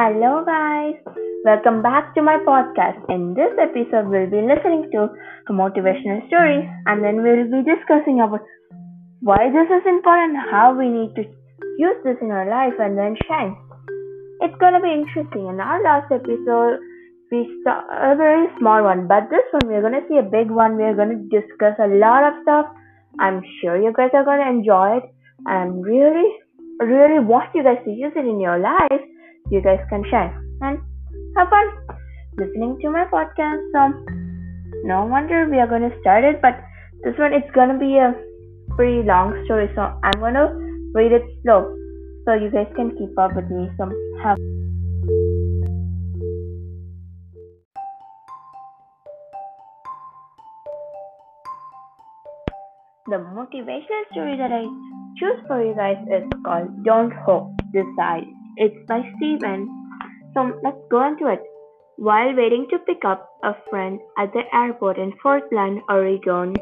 Hello, guys. Welcome back to my podcast. In this episode, we'll be listening to a motivational stories and then we'll be discussing about why this is important, how we need to use this in our life, and then shine. It's gonna be interesting. In our last episode, we saw a very small one, but this one we're gonna see a big one. We're gonna discuss a lot of stuff. I'm sure you guys are gonna enjoy it. And really, really want you guys to use it in your life you guys can share and have fun listening to my podcast. So, no wonder we are going to start it, but this one it's going to be a pretty long story, so I'm going to read it slow so you guys can keep up with me. So, have the motivational story that I choose for you guys is called Don't Hope, Decide. It's by Steven. So let's go into it. While waiting to pick up a friend at the airport in Portland, Oregon,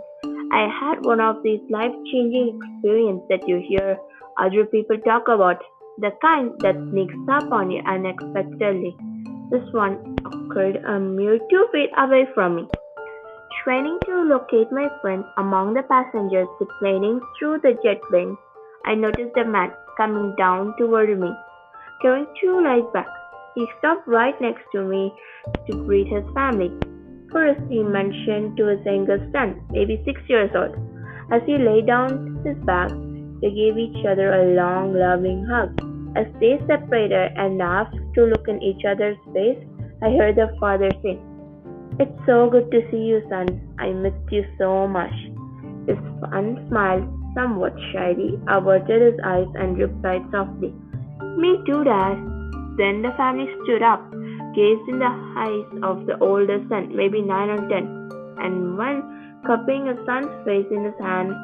I had one of these life changing experiences that you hear other people talk about, the kind that sneaks up on you unexpectedly. This one occurred a mere two feet away from me. Training to locate my friend among the passengers deplaning through the jet wing, I noticed a man coming down toward me carrying two light bags. He stopped right next to me to greet his family. First, he mentioned to his youngest son, maybe six years old. As he laid down his bag, they gave each other a long, loving hug. As they separated and asked to look in each other's face, I heard the father say, It's so good to see you, son. I missed you so much. His son smiled somewhat shyly, averted his eyes, and replied softly, me too, Dad. Then the family stood up, gazed in the eyes of the older son, maybe nine or ten, and when cupping his son's face in his hand,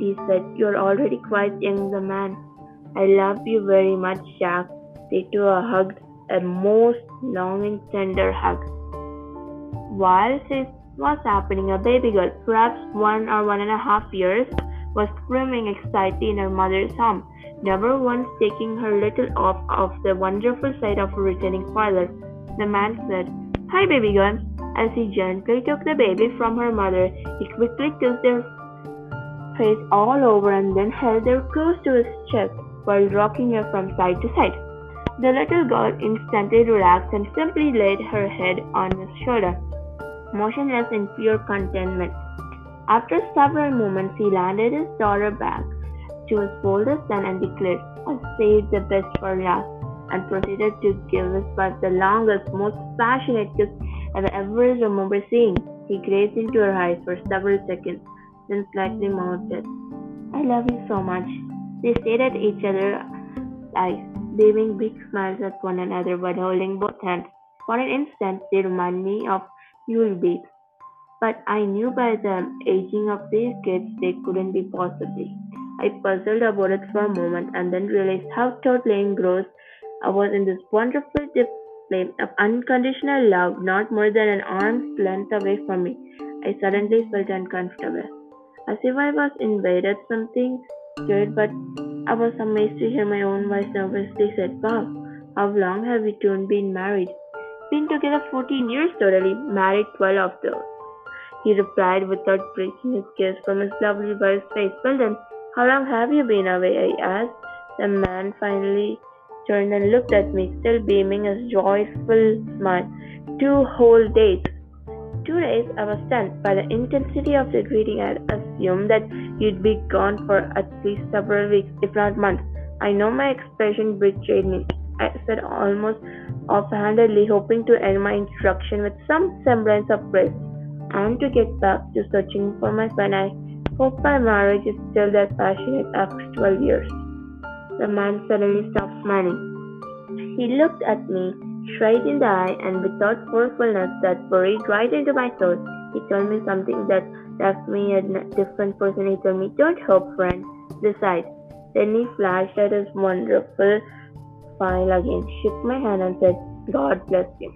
he said, You're already quite young, the man. I love you very much, Jack. They two hugged, a most longing, tender hug. While this was happening, a baby girl, perhaps one or one and a half years, was screaming excitedly in her mother's arms never once taking her little off of the wonderful sight of a returning father. The man said, Hi, baby girl. As he gently took the baby from her mother, he quickly kissed their face all over and then held her close to his chest while rocking her from side to side. The little girl instantly relaxed and simply laid her head on his shoulder, motionless in pure contentment. After several moments, he landed his daughter back to his older son and declared, I saved the best for last, and proceeded to give his wife the longest, most passionate kiss I ever remember seeing. He gazed into her eyes for several seconds, then slightly mouthed, I love you so much. They stared at each other's eyes, waving big smiles at one another while holding both hands. For an instant, they reminded me of Yule babes. But I knew by the aging of these kids they couldn't be possibly. I puzzled about it for a moment and then realized how totally engrossed I was in this wonderful display of unconditional love, not more than an arm's length away from me. I suddenly felt uncomfortable, as if I was invaded something scared, but I was amazed to hear my own voice nervously said, Wow, how long have we two been married? Been together 14 years totally, married 12 of those. He replied without breaking his gaze from his lovely wife's face. Well then, how long have you been away? I asked. The man finally turned and looked at me, still beaming a joyful smile. Two whole days. Two days I was stunned by the intensity of the greeting. I assumed that you'd be gone for at least several weeks, if not months. I know my expression betrayed me. I said almost offhandedly, hoping to end my introduction with some semblance of grace, and to get back to searching for my friend. I Hope my marriage is still that passionate after 12 years. The man suddenly stopped smiling. He looked at me straight in the eye and without forcefulness that buried right into my soul, he told me something that left me a different person. He told me, Don't hope, friend, decide. Then he flashed at his wonderful smile again, shook my hand, and said, God bless you.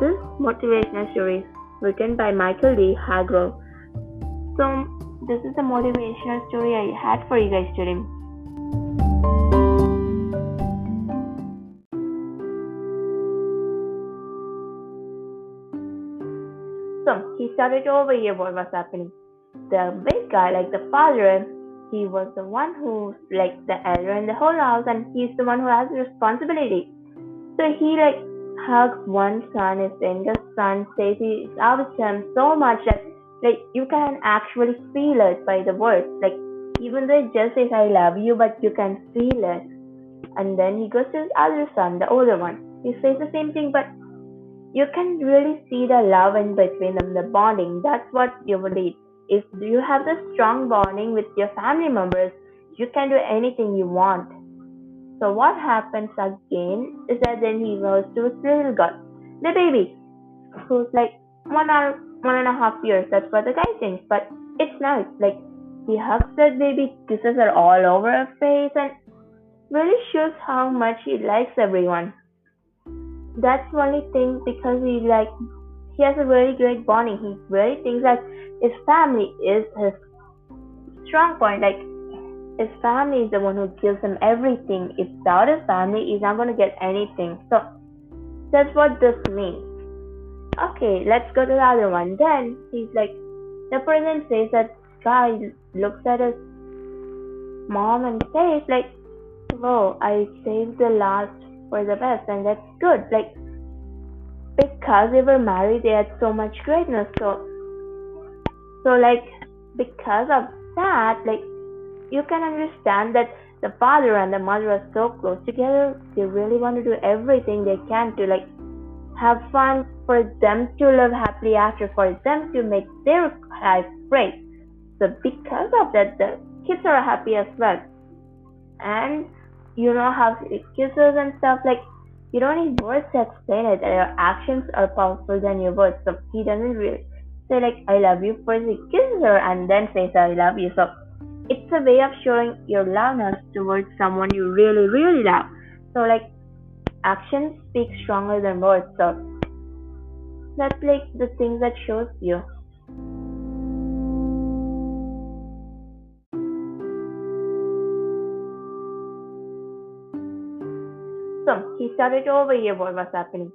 This motivational story written by Michael D. Hargrove. So, this is the motivational story I had for you guys today. So, he started over here what was happening. The big guy, like the father, he was the one who, like the elder in the whole house, and he's the one who has the responsibility. So, he, like, hugs one son, his youngest son, says he loves him so much that like you can actually feel it by the words. Like even though it just says I love you, but you can feel it. And then he goes to his other son, the older one. He says the same thing, but you can really see the love in between them, the bonding. That's what you will need. If you have the strong bonding with your family members, you can do anything you want. So what happens again is that then he goes to his little girl, the baby, who's like one or one and a half years. That's what the guy thinks. But it's nice. Like he hugs that baby, kisses her all over her face, and really shows how much he likes everyone that's the only thing because he like he has a very great bonding. He really thinks that his family is his strong point. Like his family is the one who gives him everything. If without his family, he's not gonna get anything. So that's what this means. Okay, let's go to the other one. Then he's like, the person says that guy looks at his mom and says like, "Whoa, I saved the last for the best and that's good like because they were married they had so much greatness so so like because of that like you can understand that the father and the mother are so close together they really want to do everything they can to like have fun for them to live happily after for them to make their life great. So because of that the kids are happy as well. And you know how kisses and stuff like you don't need words to explain it. Your actions are powerful than your words. So he doesn't really say like i love you first he kisses her and then says i love you. So it's a way of showing your loveness towards someone you really really love so like actions speak stronger than words so that's like the thing that shows you So he started to overhear what was happening.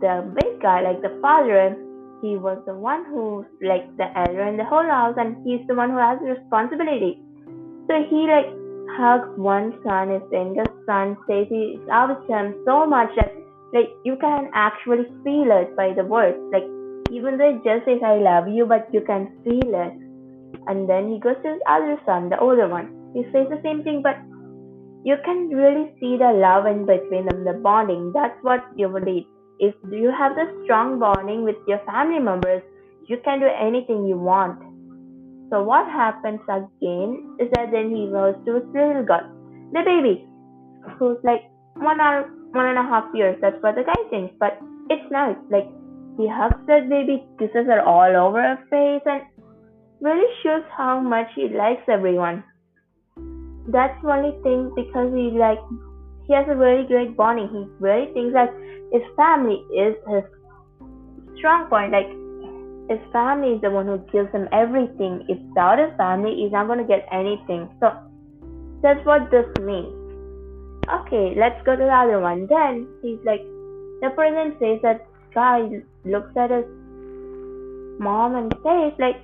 The big guy, like the father, he was the one who, like the elder in the whole house, and he's the one who has the responsibility. So he like hugs one son, his youngest son, says he loves him so much that like you can actually feel it by the words. Like even though it just says I love you, but you can feel it. And then he goes to his other son, the older one. He says the same thing, but you can really see the love in between them, the bonding. That's what you will need. If you have the strong bonding with your family members, you can do anything you want. So what happens again is that then he goes to his little girl, the baby, who's like one or one and a half years. That's what the guy thinks. But it's nice. Like he hugs that baby, kisses her all over her face, and really shows how much he likes everyone that's the only thing because he like he has a very great bonding. He really thinks that his family is his strong point. Like his family is the one who gives him everything. If without his family, he's not gonna get anything. So that's what this means. Okay, let's go to the other one. Then he's like, the person says that guy looks at his mom and says like,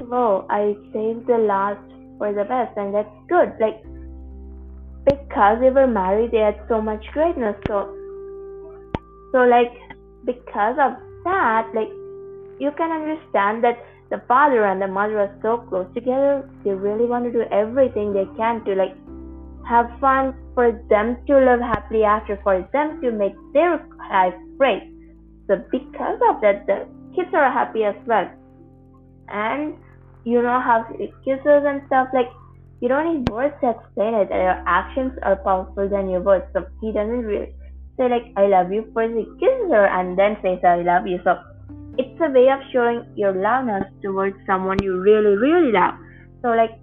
"Whoa, I saved the last for the best and that's good like because they were married they had so much greatness so so like because of that like you can understand that the father and the mother are so close together. They really want to do everything they can to like have fun for them to live happily after for them to make their life great. So because of that the kids are happy as well. And you know how kisses and stuff like you don't need words to explain it. Your actions are powerful than your words. So he doesn't really say like i love you first he kisses her and then says i love you. So it's a way of showing your loveness towards someone you really really love. So like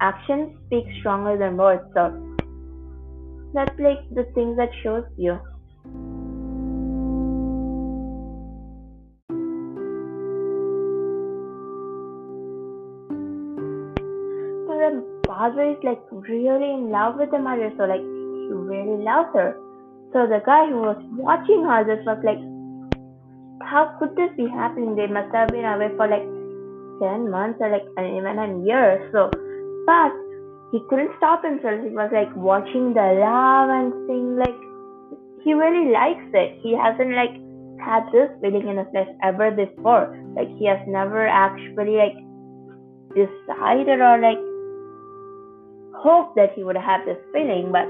actions speak stronger than words. So that's like the thing that shows you. So, the father is like really in love with the mother, so like he really loves her. So the guy who was watching her just was like how could this be happening? They must have been away for like 10 months or like even a year or so. But he couldn't stop himself. He was like watching the love and seeing like he really likes it. He hasn't like had this feeling in his life ever before. Like he has never actually like decided or like hoped that he would have this feeling, but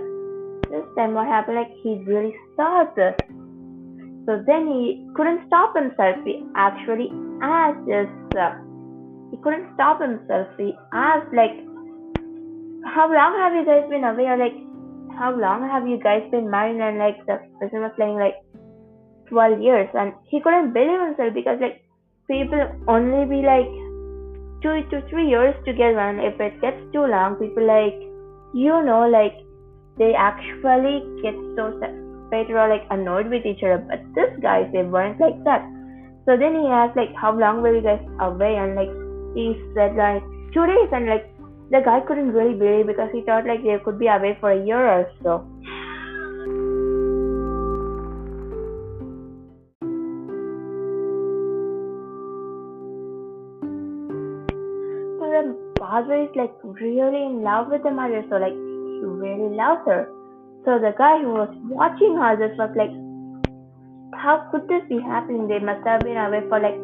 this time what happened like he really saw this. So then he couldn't stop himself. He actually asked this. Uh, he couldn't stop himself. He asked like how long have you guys been away or like how long have you guys been married and like the person was saying like 12 years and he couldn't believe himself because like people only be like two to three years together and if it gets too long people like you know like they actually get so separated or like annoyed with each other but this guys they weren't like that so then he asked like how long were you guys away and like he said like two days and like the guy couldn't really believe because he thought like they could be away for a year or so. So the father is like really in love with the mother, so like he really loves her. So the guy who was watching all this was like, how could this be happening? They must have been away for like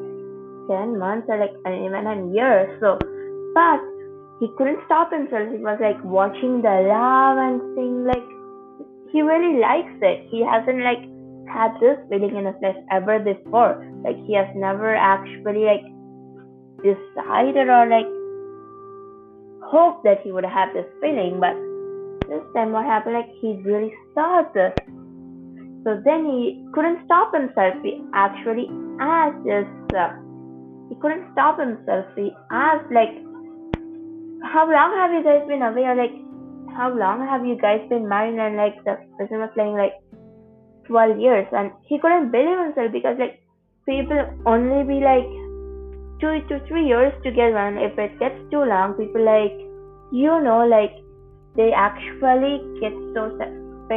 10 months or like even a year or so. But he couldn't stop himself. He was like watching the love and seeing like he really likes it. He hasn't like had this feeling in his life ever before. Like he has never actually like decided or like hoped that he would have this feeling, but this time what happened like he really started. So then he couldn't stop himself. He actually asked this. Uh, he couldn't stop himself. He asked like how long have you guys been away or like how long have you guys been married and like the person was saying like 12 years and he couldn't believe himself because like people only be like two to three years together and if it gets too long people like you know like they actually get so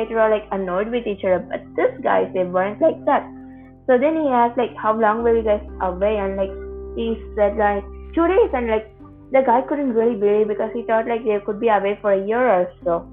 or like annoyed with each other but this guys they weren't like that. So then he asked like how long were you guys away? And like he said like two days. And like the guy couldn't really believe because he thought like they could be away for a year or so.